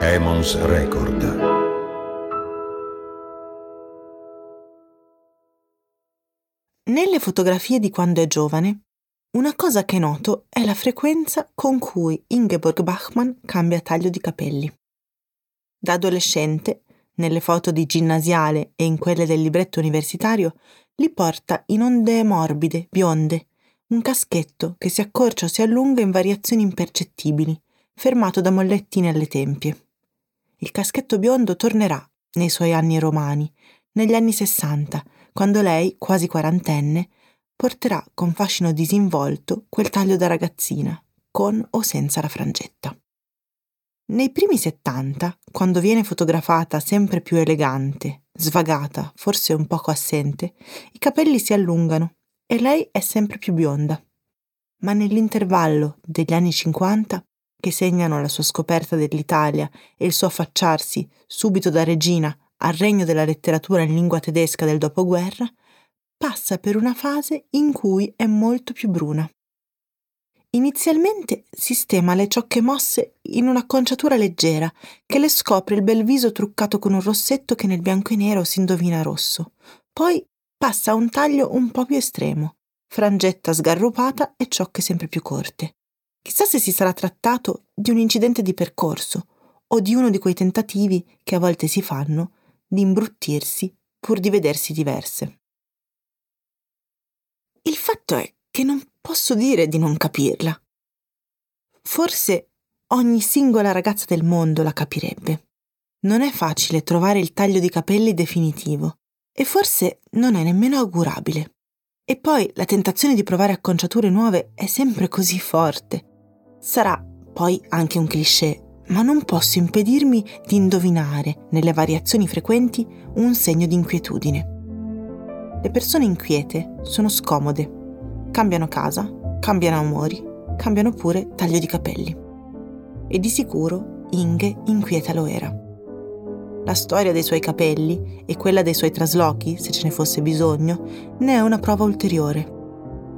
Emons Record. Nelle fotografie di quando è giovane, una cosa che noto è la frequenza con cui Ingeborg Bachmann cambia taglio di capelli. Da adolescente, nelle foto di ginnasiale e in quelle del libretto universitario, li porta in onde morbide, bionde, un caschetto che si accorcia o si allunga in variazioni impercettibili, fermato da mollettine alle tempie. Il caschetto biondo tornerà nei suoi anni romani, negli anni sessanta, quando lei, quasi quarantenne, porterà con fascino disinvolto quel taglio da ragazzina, con o senza la frangetta. Nei primi settanta, quando viene fotografata sempre più elegante, svagata, forse un poco assente, i capelli si allungano e lei è sempre più bionda. Ma nell'intervallo degli anni 50, che segnano la sua scoperta dell'Italia e il suo affacciarsi subito da regina al regno della letteratura in lingua tedesca del dopoguerra, passa per una fase in cui è molto più bruna. Inizialmente sistema le ciocche mosse in un'acconciatura leggera che le scopre il bel viso truccato con un rossetto che nel bianco e nero si indovina rosso. Poi passa a un taglio un po' più estremo, frangetta sgarrupata e ciocche sempre più corte. Chissà se si sarà trattato di un incidente di percorso o di uno di quei tentativi che a volte si fanno di imbruttirsi pur di vedersi diverse. Il fatto è che non posso dire di non capirla. Forse ogni singola ragazza del mondo la capirebbe. Non è facile trovare il taglio di capelli definitivo e forse non è nemmeno augurabile. E poi la tentazione di provare acconciature nuove è sempre così forte. Sarà poi anche un cliché, ma non posso impedirmi di indovinare nelle variazioni frequenti un segno di inquietudine. Le persone inquiete sono scomode, cambiano casa, cambiano amori, cambiano pure taglio di capelli. E di sicuro Inge inquieta lo era. La storia dei suoi capelli e quella dei suoi traslochi, se ce ne fosse bisogno, ne è una prova ulteriore.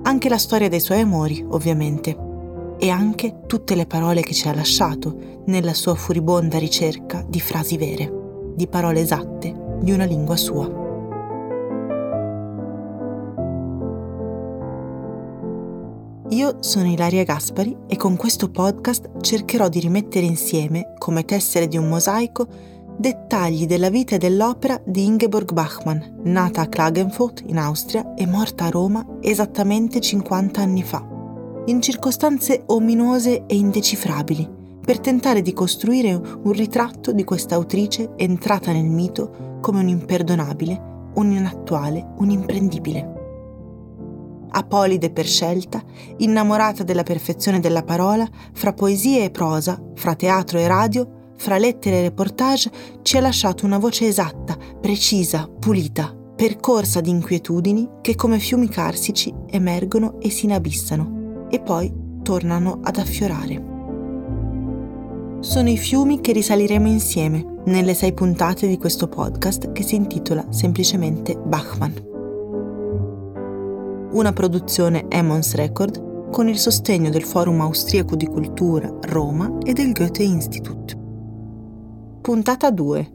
Anche la storia dei suoi amori, ovviamente. E anche tutte le parole che ci ha lasciato nella sua furibonda ricerca di frasi vere, di parole esatte, di una lingua sua. Io sono Ilaria Gaspari e con questo podcast cercherò di rimettere insieme, come tessere di un mosaico, dettagli della vita e dell'opera di Ingeborg Bachmann, nata a Klagenfurt in Austria e morta a Roma esattamente 50 anni fa, in circostanze ominose e indecifrabili, per tentare di costruire un ritratto di questa autrice entrata nel mito come un imperdonabile, un inattuale, un imprendibile. Apolide per scelta, innamorata della perfezione della parola, fra poesia e prosa, fra teatro e radio, fra lettere e reportage, ci ha lasciato una voce esatta, precisa, pulita, percorsa di inquietudini che come fiumi carsici emergono e si inabissano e poi tornano ad affiorare. Sono i fiumi che risaliremo insieme nelle sei puntate di questo podcast che si intitola semplicemente Bachmann. Una produzione Emmons Record con il sostegno del Forum Austriaco di Cultura Roma e del Goethe Institut. Puntata 2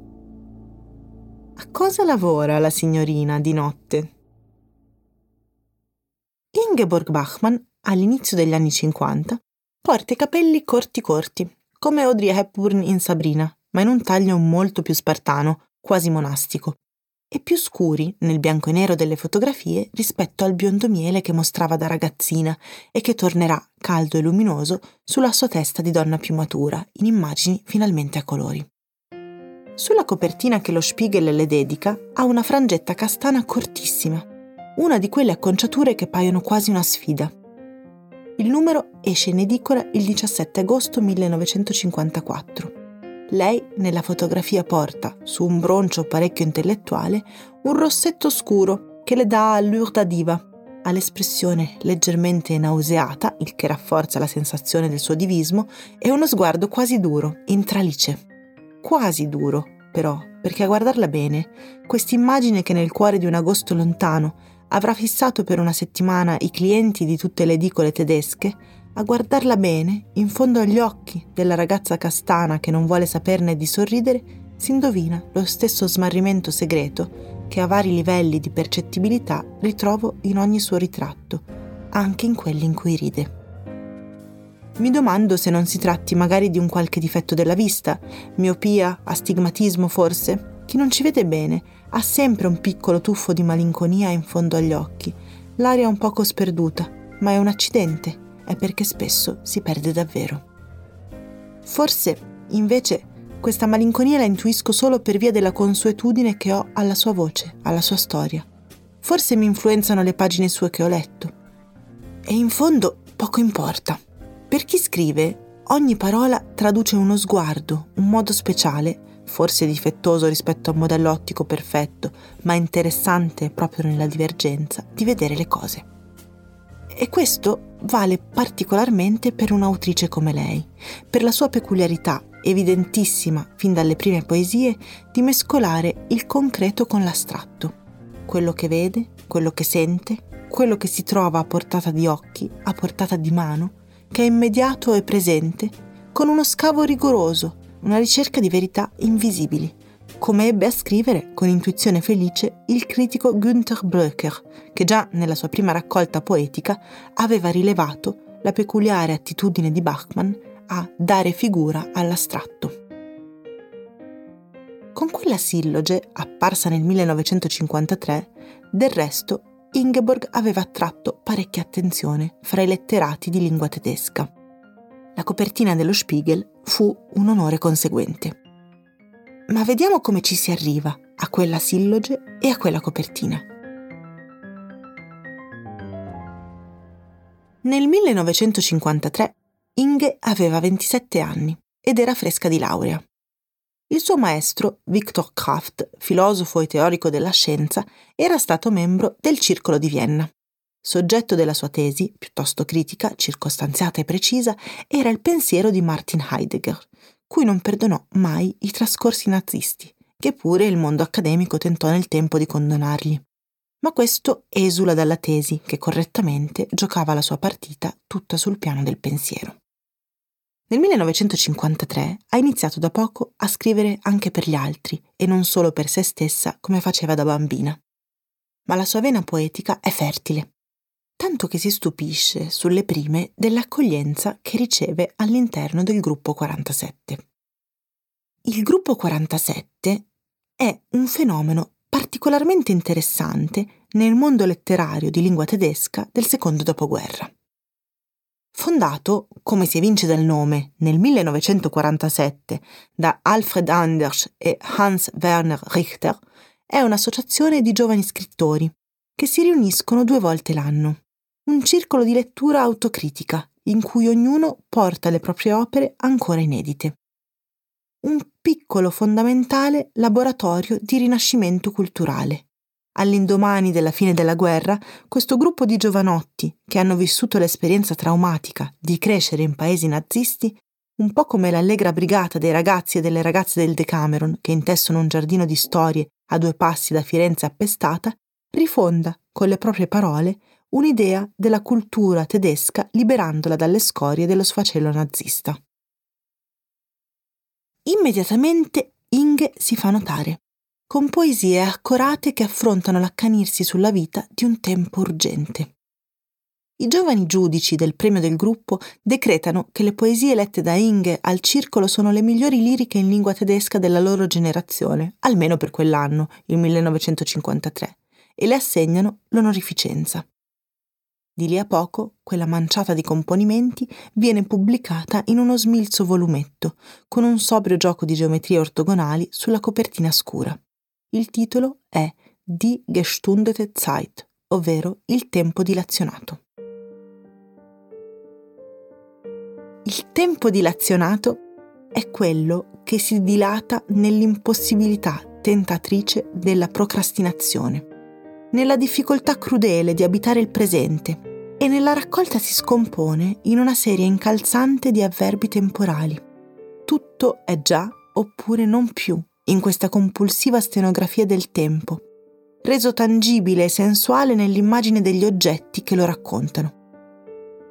A cosa lavora la signorina di notte? Ingeborg Bachmann, all'inizio degli anni 50, porta i capelli corti corti, come Audrey Hepburn in Sabrina, ma in un taglio molto più spartano, quasi monastico, e più scuri nel bianco e nero delle fotografie rispetto al biondo miele che mostrava da ragazzina e che tornerà caldo e luminoso sulla sua testa di donna più matura, in immagini finalmente a colori. Sulla copertina che lo Spiegel le dedica ha una frangetta castana cortissima, una di quelle acconciature che paiono quasi una sfida. Il numero esce in edicola il 17 agosto 1954. Lei nella fotografia porta, su un broncio parecchio intellettuale, un rossetto scuro che le dà allure da diva, all'espressione leggermente nauseata, il che rafforza la sensazione del suo divismo, e uno sguardo quasi duro, intralice quasi duro, però, perché a guardarla bene, quest'immagine che nel cuore di un agosto lontano avrà fissato per una settimana i clienti di tutte le edicole tedesche a guardarla bene, in fondo agli occhi della ragazza castana che non vuole saperne di sorridere, si indovina lo stesso smarrimento segreto che a vari livelli di percettibilità ritrovo in ogni suo ritratto, anche in quelli in cui ride. Mi domando se non si tratti magari di un qualche difetto della vista, miopia, astigmatismo forse. Chi non ci vede bene ha sempre un piccolo tuffo di malinconia in fondo agli occhi, l'aria un poco sperduta, ma è un accidente, è perché spesso si perde davvero. Forse, invece, questa malinconia la intuisco solo per via della consuetudine che ho alla sua voce, alla sua storia. Forse mi influenzano le pagine sue che ho letto. E in fondo poco importa. Per chi scrive, ogni parola traduce uno sguardo, un modo speciale, forse difettoso rispetto a un modello ottico perfetto, ma interessante proprio nella divergenza, di vedere le cose. E questo vale particolarmente per un'autrice come lei, per la sua peculiarità, evidentissima fin dalle prime poesie, di mescolare il concreto con l'astratto, quello che vede, quello che sente, quello che si trova a portata di occhi, a portata di mano, che è immediato e presente, con uno scavo rigoroso, una ricerca di verità invisibili, come ebbe a scrivere con intuizione felice il critico Günther Blöcher, che già nella sua prima raccolta poetica aveva rilevato la peculiare attitudine di Bachmann a dare figura all'astratto. Con quella silloge, apparsa nel 1953, del resto Ingeborg aveva attratto parecchia attenzione fra i letterati di lingua tedesca. La copertina dello Spiegel fu un onore conseguente. Ma vediamo come ci si arriva a quella silloge e a quella copertina. Nel 1953 Inge aveva 27 anni ed era fresca di laurea. Il suo maestro, Viktor Kraft, filosofo e teorico della scienza, era stato membro del Circolo di Vienna. Soggetto della sua tesi, piuttosto critica, circostanziata e precisa, era il pensiero di Martin Heidegger, cui non perdonò mai i trascorsi nazisti, che pure il mondo accademico tentò nel tempo di condonargli. Ma questo esula dalla tesi che correttamente giocava la sua partita tutta sul piano del pensiero. Nel 1953 ha iniziato da poco a scrivere anche per gli altri e non solo per se stessa come faceva da bambina. Ma la sua vena poetica è fertile, tanto che si stupisce sulle prime dell'accoglienza che riceve all'interno del gruppo 47. Il gruppo 47 è un fenomeno particolarmente interessante nel mondo letterario di lingua tedesca del secondo dopoguerra. Fondato, come si evince dal nome, nel 1947 da Alfred Anders e Hans Werner Richter, è un'associazione di giovani scrittori che si riuniscono due volte l'anno. Un circolo di lettura autocritica in cui ognuno porta le proprie opere ancora inedite. Un piccolo fondamentale laboratorio di rinascimento culturale All'indomani della fine della guerra, questo gruppo di giovanotti, che hanno vissuto l'esperienza traumatica di crescere in paesi nazisti, un po' come l'allegra brigata dei ragazzi e delle ragazze del Decameron che intessono un giardino di storie a due passi da Firenze appestata, rifonda, con le proprie parole, un'idea della cultura tedesca liberandola dalle scorie dello sfacello nazista. Immediatamente Inge si fa notare con poesie accorate che affrontano l'accanirsi sulla vita di un tempo urgente. I giovani giudici del premio del gruppo decretano che le poesie lette da Inge al circolo sono le migliori liriche in lingua tedesca della loro generazione, almeno per quell'anno, il 1953, e le assegnano l'onorificenza. Di lì a poco, quella manciata di componimenti viene pubblicata in uno smilzo volumetto, con un sobrio gioco di geometrie ortogonali sulla copertina scura. Il titolo è Die gestundete Zeit, ovvero il tempo dilazionato. Il tempo dilazionato è quello che si dilata nell'impossibilità tentatrice della procrastinazione, nella difficoltà crudele di abitare il presente e nella raccolta si scompone in una serie incalzante di avverbi temporali. Tutto è già oppure non più in questa compulsiva stenografia del tempo. reso tangibile e sensuale nell'immagine degli oggetti che lo raccontano.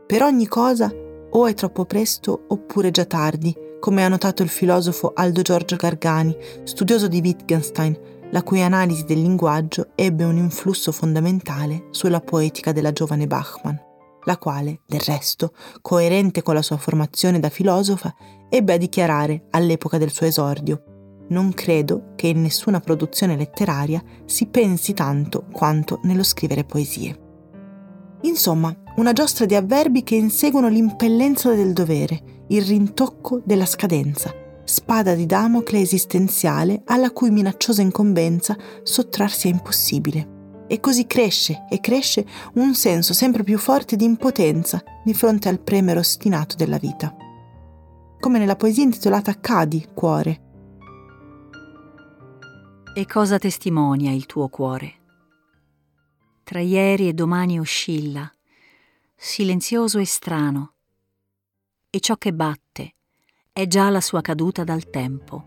Per ogni cosa o è troppo presto oppure già tardi, come ha notato il filosofo Aldo Giorgio Gargani, studioso di Wittgenstein, la cui analisi del linguaggio ebbe un influsso fondamentale sulla poetica della giovane Bachmann, la quale, del resto, coerente con la sua formazione da filosofa, ebbe a dichiarare all'epoca del suo esordio non credo che in nessuna produzione letteraria si pensi tanto quanto nello scrivere poesie. Insomma, una giostra di avverbi che inseguono l'impellenza del dovere, il rintocco della scadenza, spada di Damocle esistenziale alla cui minacciosa incombenza sottrarsi è impossibile. E così cresce e cresce un senso sempre più forte di impotenza di fronte al premere ostinato della vita. Come nella poesia intitolata Cadi, cuore, e cosa testimonia il tuo cuore? Tra ieri e domani oscilla, silenzioso e strano, e ciò che batte è già la sua caduta dal tempo.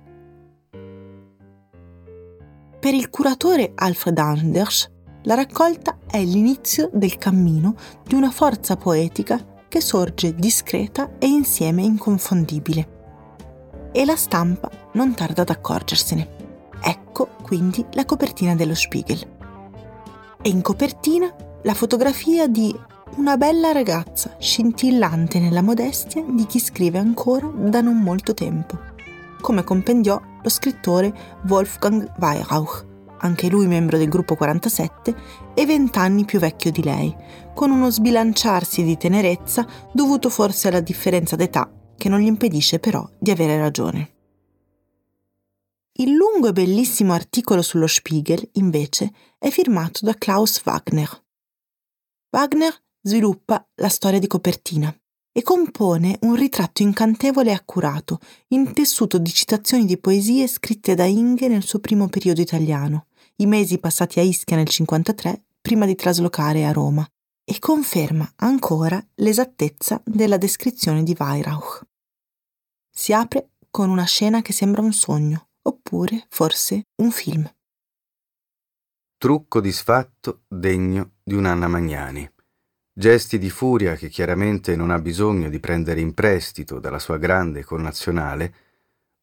Per il curatore Alfred Anders, la raccolta è l'inizio del cammino di una forza poetica che sorge discreta e insieme inconfondibile. E la stampa non tarda ad accorgersene. Ecco quindi la copertina dello Spiegel. E in copertina la fotografia di una bella ragazza scintillante nella modestia di chi scrive ancora da non molto tempo, come compendiò lo scrittore Wolfgang Weyrauch, anche lui membro del gruppo 47 e vent'anni più vecchio di lei, con uno sbilanciarsi di tenerezza dovuto forse alla differenza d'età che non gli impedisce però di avere ragione. Il lungo e bellissimo articolo sullo Spiegel, invece, è firmato da Klaus Wagner. Wagner sviluppa la storia di copertina e compone un ritratto incantevole e accurato, intessuto di citazioni di poesie scritte da Inge nel suo primo periodo italiano, i mesi passati a Ischia nel 1953, prima di traslocare a Roma, e conferma ancora l'esattezza della descrizione di Weirauch. Si apre con una scena che sembra un sogno oppure forse un film. Trucco disfatto degno di un'Anna Magnani. Gesti di furia che chiaramente non ha bisogno di prendere in prestito dalla sua grande connazionale,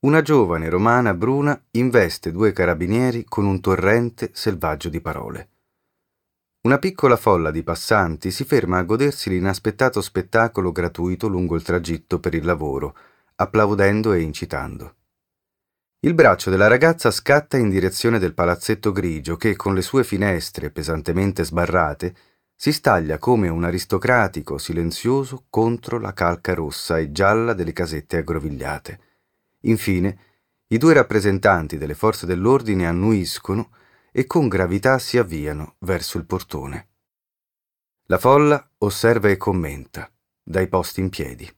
una giovane romana bruna investe due carabinieri con un torrente selvaggio di parole. Una piccola folla di passanti si ferma a godersi l'inaspettato spettacolo gratuito lungo il tragitto per il lavoro, applaudendo e incitando. Il braccio della ragazza scatta in direzione del palazzetto grigio che, con le sue finestre pesantemente sbarrate, si staglia come un aristocratico silenzioso contro la calca rossa e gialla delle casette aggrovigliate. Infine, i due rappresentanti delle forze dell'ordine annuiscono e con gravità si avviano verso il portone. La folla osserva e commenta, dai posti in piedi.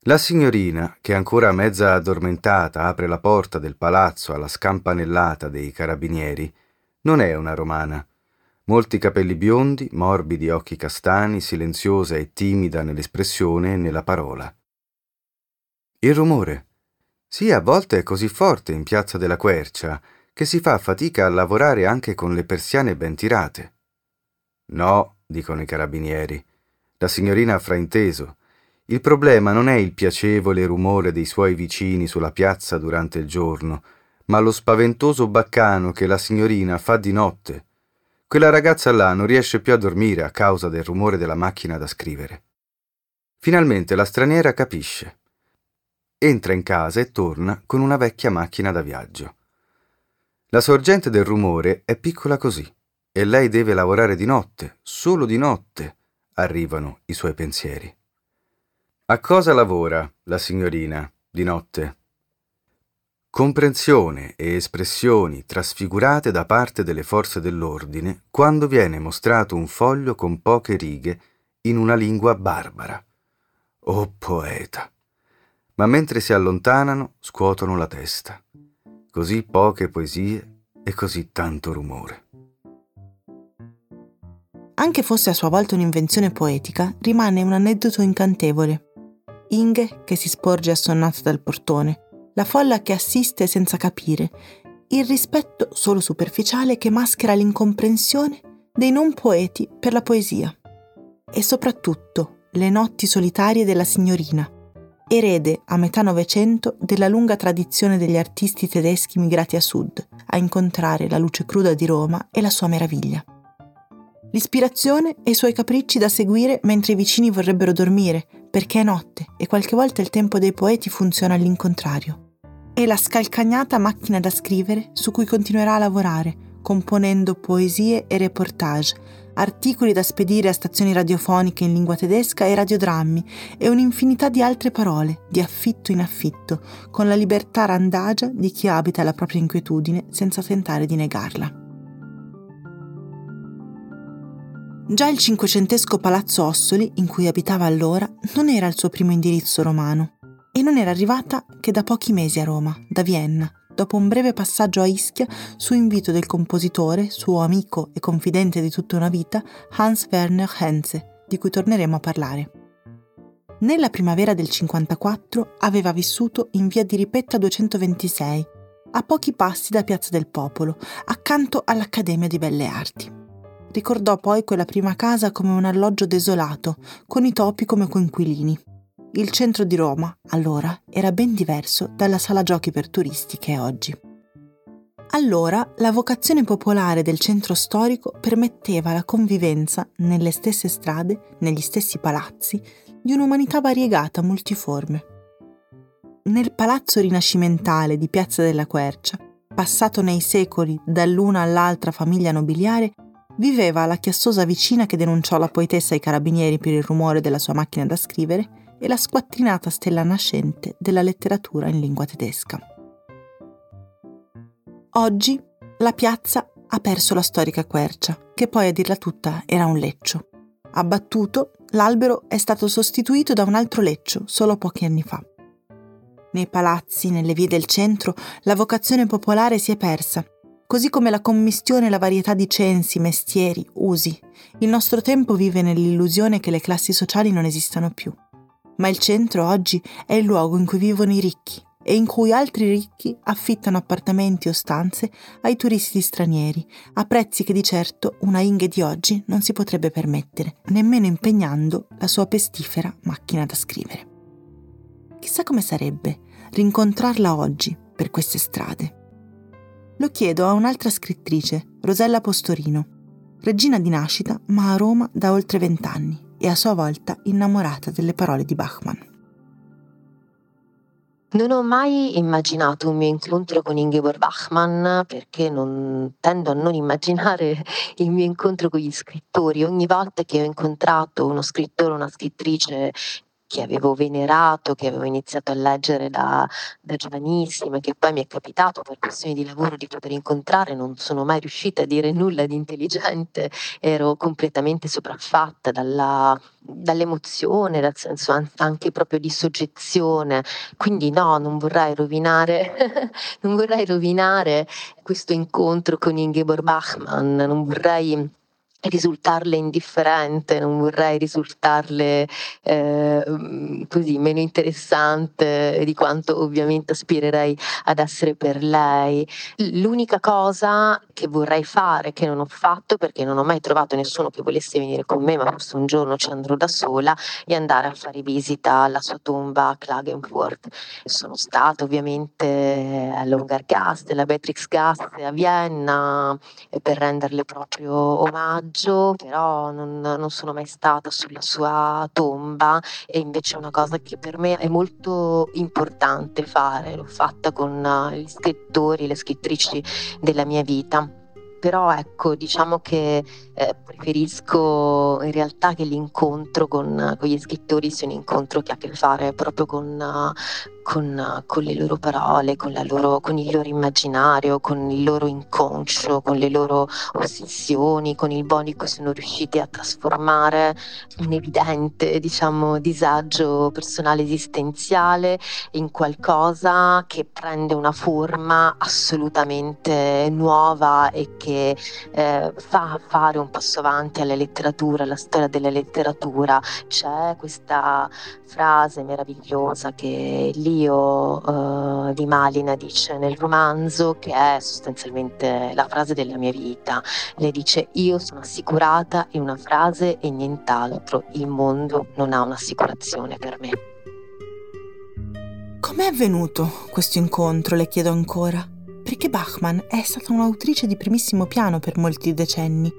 La signorina, che ancora mezza addormentata apre la porta del palazzo alla scampanellata dei carabinieri, non è una romana. Molti capelli biondi, morbidi occhi castani, silenziosa e timida nell'espressione e nella parola. Il rumore. Sì, a volte è così forte in piazza della Quercia che si fa fatica a lavorare anche con le persiane ben tirate. No, dicono i carabinieri. La signorina ha frainteso il problema non è il piacevole rumore dei suoi vicini sulla piazza durante il giorno, ma lo spaventoso baccano che la signorina fa di notte. Quella ragazza là non riesce più a dormire a causa del rumore della macchina da scrivere. Finalmente la straniera capisce. Entra in casa e torna con una vecchia macchina da viaggio. La sorgente del rumore è piccola così e lei deve lavorare di notte, solo di notte, arrivano i suoi pensieri. A cosa lavora la signorina di notte? Comprensione e espressioni trasfigurate da parte delle forze dell'ordine quando viene mostrato un foglio con poche righe in una lingua barbara. Oh poeta! Ma mentre si allontanano scuotono la testa. Così poche poesie e così tanto rumore. Anche fosse a sua volta un'invenzione poetica, rimane un aneddoto incantevole Inge che si sporge assonnata dal portone, la folla che assiste senza capire il rispetto solo superficiale che maschera l'incomprensione dei non poeti per la poesia. E soprattutto le notti solitarie della signorina, erede a metà Novecento della lunga tradizione degli artisti tedeschi migrati a sud, a incontrare la luce cruda di Roma e la sua meraviglia. L'ispirazione e i suoi capricci da seguire mentre i vicini vorrebbero dormire, perché è notte e qualche volta il tempo dei poeti funziona all'incontrario. E la scalcagnata macchina da scrivere su cui continuerà a lavorare, componendo poesie e reportage, articoli da spedire a stazioni radiofoniche in lingua tedesca e radiodrammi e un'infinità di altre parole, di affitto in affitto, con la libertà randagia di chi abita la propria inquietudine senza tentare di negarla. Già il cinquecentesco palazzo Ossoli, in cui abitava allora, non era il suo primo indirizzo romano e non era arrivata che da pochi mesi a Roma, da Vienna, dopo un breve passaggio a Ischia su invito del compositore, suo amico e confidente di tutta una vita, Hans Werner Henze, di cui torneremo a parlare. Nella primavera del 54 aveva vissuto in via di Ripetta 226, a pochi passi da Piazza del Popolo, accanto all'Accademia di Belle Arti. Ricordò poi quella prima casa come un alloggio desolato, con i topi come coinquilini. Il centro di Roma, allora, era ben diverso dalla sala giochi per turisti che è oggi. Allora la vocazione popolare del centro storico permetteva la convivenza nelle stesse strade, negli stessi palazzi, di un'umanità variegata, multiforme. Nel palazzo rinascimentale di Piazza della Quercia, passato nei secoli dall'una all'altra famiglia nobiliare, viveva la chiassosa vicina che denunciò la poetessa ai carabinieri per il rumore della sua macchina da scrivere e la squattrinata stella nascente della letteratura in lingua tedesca. Oggi la piazza ha perso la storica quercia, che poi a dirla tutta era un leccio. Abbattuto, l'albero è stato sostituito da un altro leccio solo pochi anni fa. Nei palazzi, nelle vie del centro, la vocazione popolare si è persa così come la commistione e la varietà di censi, mestieri, usi. Il nostro tempo vive nell'illusione che le classi sociali non esistano più. Ma il centro oggi è il luogo in cui vivono i ricchi e in cui altri ricchi affittano appartamenti o stanze ai turisti stranieri a prezzi che di certo una Inge di oggi non si potrebbe permettere, nemmeno impegnando la sua pestifera macchina da scrivere. Chissà come sarebbe rincontrarla oggi per queste strade lo chiedo a un'altra scrittrice, Rosella Postorino, regina di nascita ma a Roma da oltre vent'anni e a sua volta innamorata delle parole di Bachmann. Non ho mai immaginato un mio incontro con Ingeborg Bachmann perché non, tendo a non immaginare il mio incontro con gli scrittori. Ogni volta che ho incontrato uno scrittore o una scrittrice che avevo venerato, che avevo iniziato a leggere da, da giovanissima, che poi mi è capitato per questioni di lavoro di poter incontrare, non sono mai riuscita a dire nulla di intelligente, ero completamente sopraffatta dalla, dall'emozione, dal senso anche proprio di soggezione. Quindi no, non vorrei rovinare, non vorrei rovinare questo incontro con Ingeborg Bachmann, non vorrei risultarle indifferente, non vorrei risultarle eh, così meno interessante di quanto ovviamente aspirerei ad essere per lei. L'unica cosa che vorrei fare, che non ho fatto perché non ho mai trovato nessuno che volesse venire con me, ma forse un giorno ci andrò da sola, è andare a fare visita alla sua tomba a Klagenfurt. Sono stata ovviamente all'Ungargast, alla Beatrix Gast a Vienna per renderle proprio omaggio viaggio, però non, non sono mai stata sulla sua tomba e invece è una cosa che per me è molto importante fare, l'ho fatta con eh, gli scrittori, le scrittrici della mia vita. Però ecco, diciamo che eh, preferisco in realtà che l'incontro con, con, gli scrittori sia un incontro che ha a che fare proprio con, con, con le loro parole, con, loro, con, il loro immaginario, con il loro inconscio, con le loro ossessioni, con il cui sono riusciti a trasformare un evidente, diciamo, disagio personale esistenziale in qualcosa che prende una forma assolutamente nuova e che eh, fa fare un passo avanti alla letteratura, alla storia della letteratura. C'è questa frase meravigliosa che lì Io uh, di Malina dice nel romanzo, che è sostanzialmente la frase della mia vita, le dice io sono assicurata in una frase e nient'altro, il mondo non ha un'assicurazione per me. Com'è avvenuto questo incontro, le chiedo ancora? Perché Bachmann è stata un'autrice di primissimo piano per molti decenni,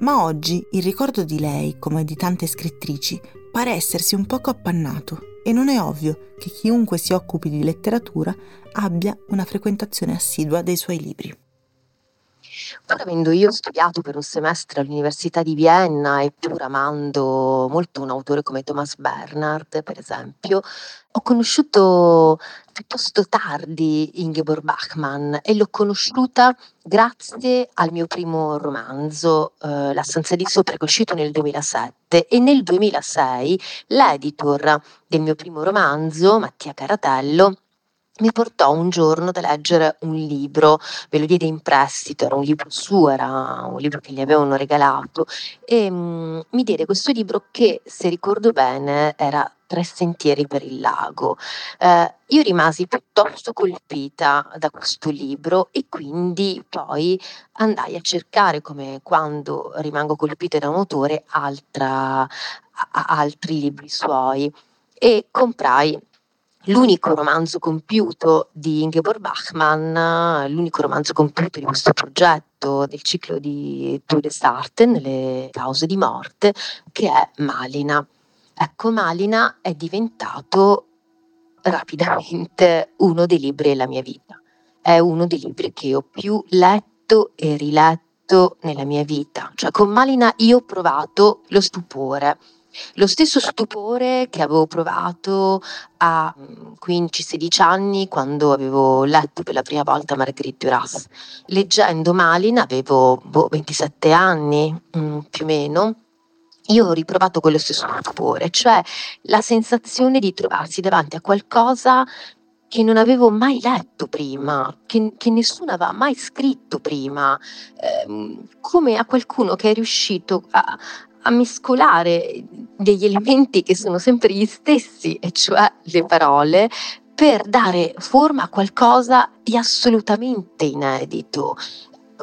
ma oggi il ricordo di lei, come di tante scrittrici, pare essersi un poco appannato e non è ovvio che chiunque si occupi di letteratura abbia una frequentazione assidua dei suoi libri. Pur avendo io studiato per un semestre all'Università di Vienna e pur amando molto un autore come Thomas Bernhard, per esempio, ho conosciuto piuttosto tardi Ingeborg Bachmann e l'ho conosciuta grazie al mio primo romanzo, eh, La stanza di sopra, che è uscito nel 2007 e nel 2006 l'editor del mio primo romanzo, Mattia Caratello, mi portò un giorno da leggere un libro, me lo diede in prestito, era un libro suo, era un libro che gli avevano regalato e mm, mi diede questo libro che, se ricordo bene, era Tre sentieri per il lago. Eh, io rimasi piuttosto colpita da questo libro e quindi poi andai a cercare, come quando rimango colpita da un autore, altra, a- altri libri suoi e comprai l'unico romanzo compiuto di Ingeborg Bachmann, l'unico romanzo compiuto di questo progetto del ciclo di Todesarten, Le cause di morte, che è Malina. Ecco, Malina è diventato rapidamente uno dei libri della mia vita. È uno dei libri che ho più letto e riletto nella mia vita. Cioè con Malina io ho provato lo stupore, lo stesso stupore che avevo provato a 15-16 mm, anni quando avevo letto per la prima volta Marguerite Duras. Leggendo Malin avevo boh, 27 anni, mm, più o meno, io ho riprovato quello stesso stupore, cioè la sensazione di trovarsi davanti a qualcosa che non avevo mai letto prima, che, che nessuno aveva mai scritto prima, eh, come a qualcuno che è riuscito a, a mescolare degli elementi che sono sempre gli stessi, e cioè le parole, per dare forma a qualcosa di assolutamente inedito.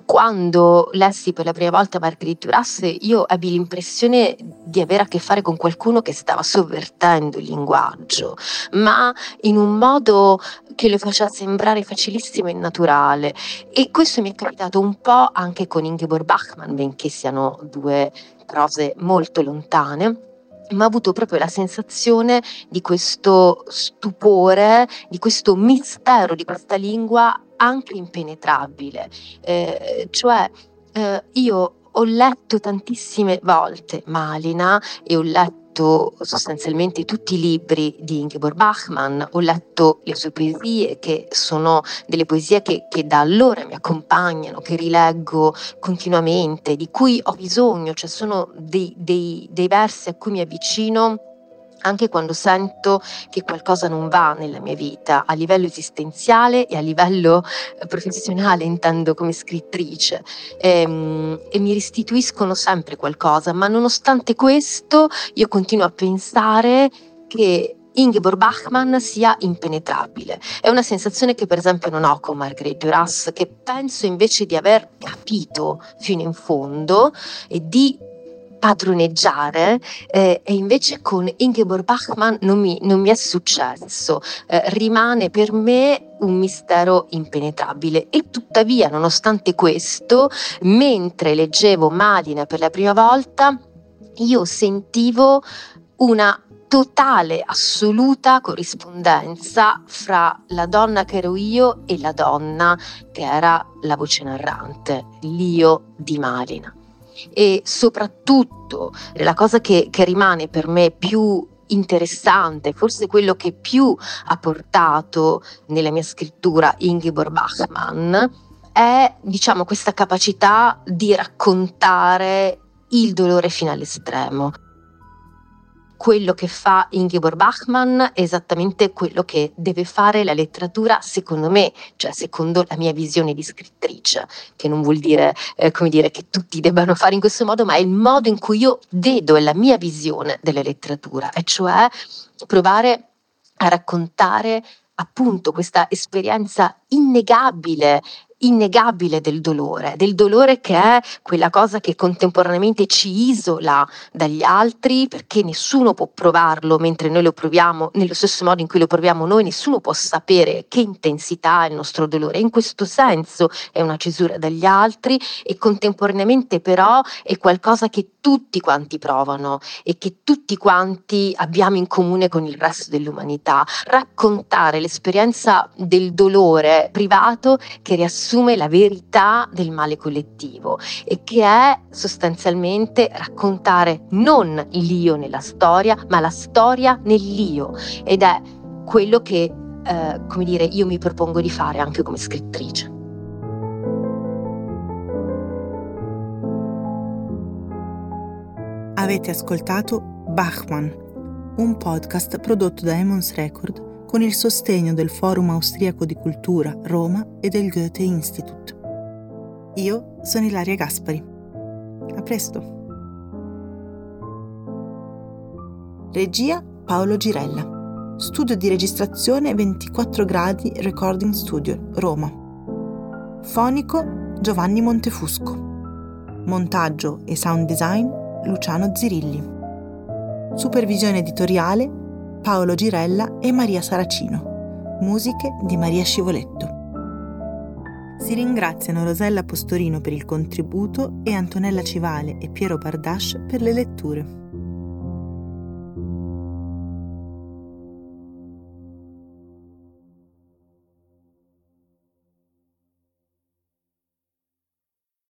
Quando lessi per la prima volta Marguerite Duras, io ebbi l'impressione di avere a che fare con qualcuno che stava sovvertendo il linguaggio, ma in un modo che lo faceva sembrare facilissimo e naturale. E questo mi è capitato un po' anche con Ingeborg Bachmann, benché siano due prose molto lontane ma ho avuto proprio la sensazione di questo stupore, di questo mistero di questa lingua anche impenetrabile. Eh, cioè, eh, io ho letto tantissime volte Malina e ho letto sostanzialmente tutti i libri di Ingeborg Bachmann, ho letto le sue poesie, che sono delle poesie che, che da allora mi accompagnano, che rileggo continuamente, di cui ho bisogno, cioè sono dei, dei, dei versi a cui mi avvicino anche quando sento che qualcosa non va nella mia vita, a livello esistenziale e a livello eh, professionale, intendo come scrittrice, e, ehm, e, mi restituiscono sempre qualcosa, ma nonostante questo io continuo a pensare che Ingeborg Bachmann sia impenetrabile. È una sensazione che per esempio non ho con Marguerite Duras, che penso invece di aver capito fino in fondo e di padroneggiare eh, e invece con Ingeborg Bachmann non mi, non mi è successo, eh, rimane per me un mistero impenetrabile. E tuttavia nonostante questo mentre leggevo Malina per la prima volta io sentivo una totale, assoluta corrispondenza fra la donna che ero io e la donna che era la voce narrante, l'io di Malina e soprattutto la cosa che, che rimane per me più interessante, forse quello che più ha portato nella mia scrittura Ingeborg Bachmann, è diciamo questa capacità di raccontare il dolore fino all'estremo quello che fa Ingeborg Bachmann è esattamente quello che deve fare la letteratura secondo me, cioè secondo la mia visione di scrittrice, che non vuol dire, eh, dire che tutti debbano fare in questo modo, ma è il modo in cui io vedo, la mia visione della letteratura, e cioè provare a raccontare appunto questa esperienza innegabile innegabile del dolore, del dolore che è quella cosa che contemporaneamente ci isola dagli altri perché nessuno può provarlo mentre noi lo proviamo nello stesso modo in cui lo proviamo noi, nessuno può sapere che intensità ha il nostro dolore. In questo senso è una cesura dagli altri e contemporaneamente però è qualcosa che tutti quanti provano e che tutti quanti abbiamo in comune con il resto dell'umanità. Raccontare l'esperienza del dolore privato che riassume assume la verità del male collettivo e che è sostanzialmente raccontare non l'io nella storia, ma la storia nell'io ed è quello che, eh, come dire, io mi propongo di fare anche come scrittrice. Avete ascoltato Bachmann, un podcast prodotto da Emons Record con il sostegno del Forum Austriaco di Cultura Roma e del Goethe Institut. Io sono Ilaria Gaspari. A presto. Regia Paolo Girella. Studio di registrazione 24 gradi Recording Studio, Roma. Fonico Giovanni Montefusco. Montaggio e sound design Luciano Zirilli. Supervisione editoriale Paolo Girella e Maria Saracino. Musiche di Maria Scivoletto. Si ringraziano Rosella Postorino per il contributo e Antonella Civale e Piero Bardasci per le letture.